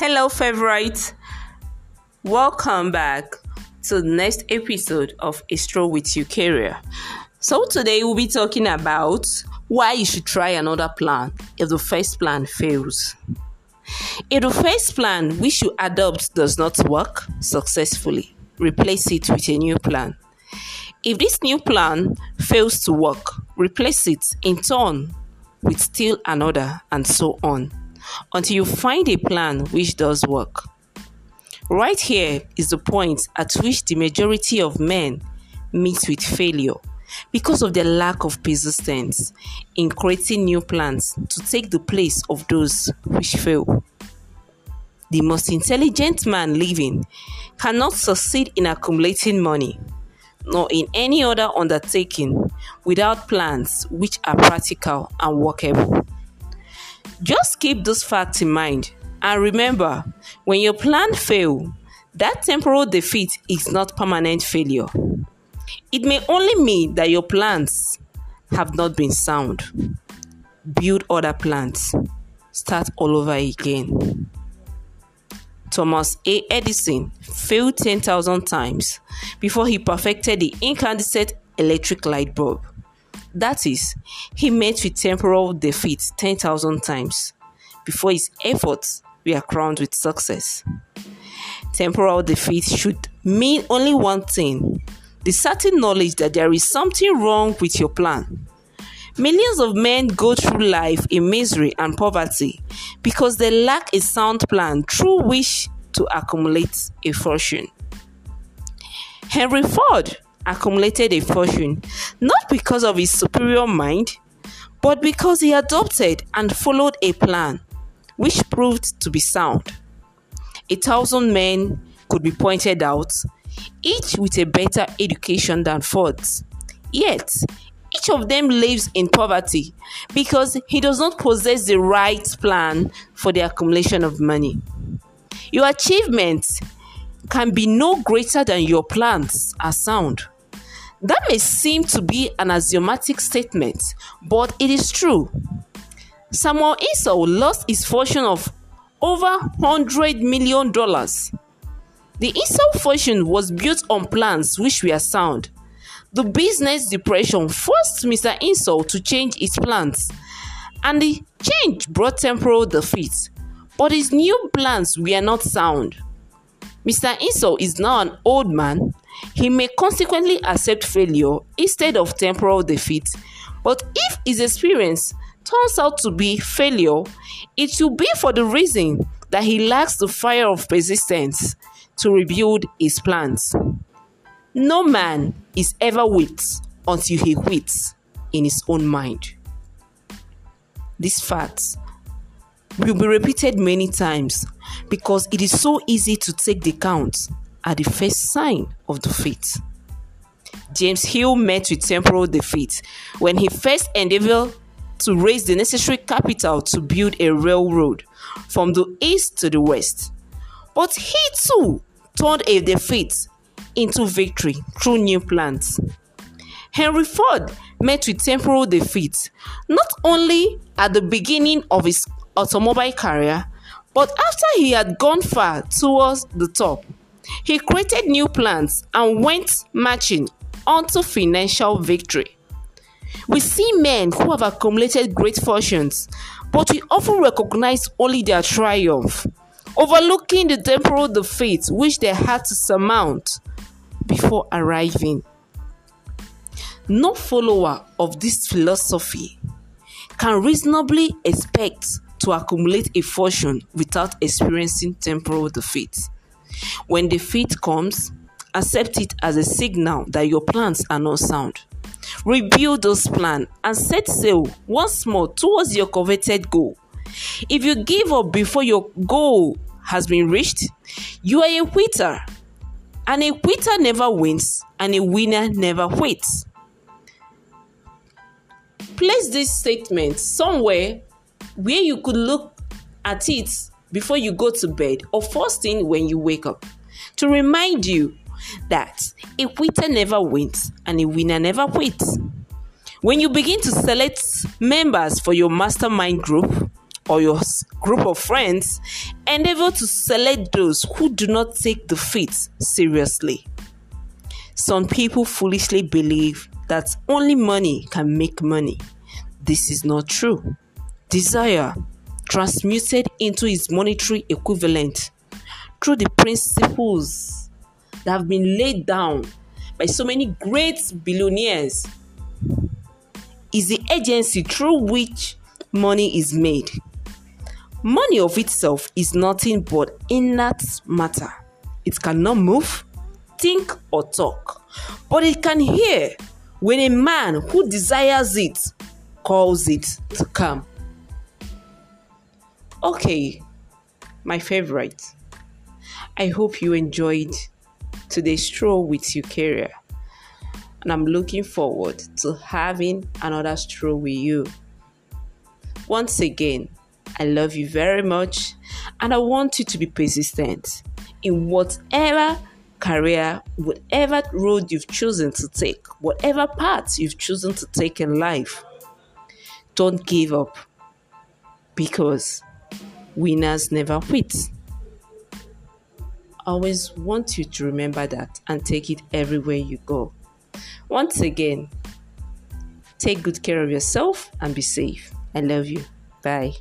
Hello, favorites. Welcome back to the next episode of A Stroll with Eukarya. So, today we'll be talking about why you should try another plan if the first plan fails. If the first plan which you adopt does not work successfully, replace it with a new plan. If this new plan fails to work, replace it in turn with still another, and so on, until you find a plan which does work. Right here is the point at which the majority of men meet with failure because of their lack of persistence in creating new plans to take the place of those which fail. The most intelligent man living cannot succeed in accumulating money nor in any other undertaking without plans which are practical and workable. Just keep those facts in mind and remember when your plan fails, that temporal defeat is not permanent failure. It may only mean that your plans have not been sound. Build other plans. Start all over again. Thomas A. Edison failed 10,000 times before he perfected the incandescent electric light bulb. That is, he met with temporal defeat 10,000 times before his efforts were crowned with success. Temporal defeat should mean only one thing the certain knowledge that there is something wrong with your plan. Millions of men go through life in misery and poverty because they lack a sound plan through which to accumulate a fortune. Henry Ford accumulated a fortune not because of his superior mind, but because he adopted and followed a plan which proved to be sound. A thousand men could be pointed out, each with a better education than Ford's. Yet, each of them lives in poverty because he does not possess the right plan for the accumulation of money. Your achievements can be no greater than your plans are sound. That may seem to be an axiomatic statement, but it is true. Samuel Insull lost his fortune of over $100 million. The Insull fortune was built on plans which were sound. The business depression forced Mr. Insull to change his plans, and the change brought temporal defeat. But his new plans were not sound. Mr. Insull is now an old man. He may consequently accept failure instead of temporal defeat. But if his experience turns out to be failure, it will be for the reason that he lacks the fire of persistence to rebuild his plans. No man is ever weak until he quits in his own mind. These facts will be repeated many times because it is so easy to take the count at the first sign of defeat. James Hill met with temporal defeat when he first endeavored to raise the necessary capital to build a railroad from the east to the west. But he too turned a defeat into victory through new plans. Henry Ford met with temporal defeat not only at the beginning of his automobile career, but after he had gone far towards the top, he created new plans and went marching onto financial victory. We see men who have accumulated great fortunes, but we often recognize only their triumph, overlooking the temporal defeat which they had to surmount before arriving. No follower of this philosophy can reasonably expect to accumulate a fortune without experiencing temporal defeat. When defeat comes, accept it as a signal that your plans are not sound. Rebuild those plans and set sail once more towards your coveted goal. If you give up before your goal has been reached, you are a quitter. And a quitter never wins, and a winner never quits. Place this statement somewhere where you could look at it before you go to bed or first thing when you wake up to remind you that a quitter never wins and a winner never quits. When you begin to select members for your mastermind group, or your group of friends, endeavor to select those who do not take defeat seriously. Some people foolishly believe that only money can make money. This is not true. Desire, transmuted into its monetary equivalent through the principles that have been laid down by so many great billionaires, is the agency through which money is made. Money of itself is nothing but inert matter. It cannot move, think, or talk, but it can hear when a man who desires it calls it to come. Okay, my favorite. I hope you enjoyed today's stroll with Eukarya. And I'm looking forward to having another stroll with you. Once again, I love you very much and I want you to be persistent in whatever career, whatever road you've chosen to take, whatever path you've chosen to take in life. Don't give up because winners never quit. I always want you to remember that and take it everywhere you go. Once again, take good care of yourself and be safe. I love you. Bye.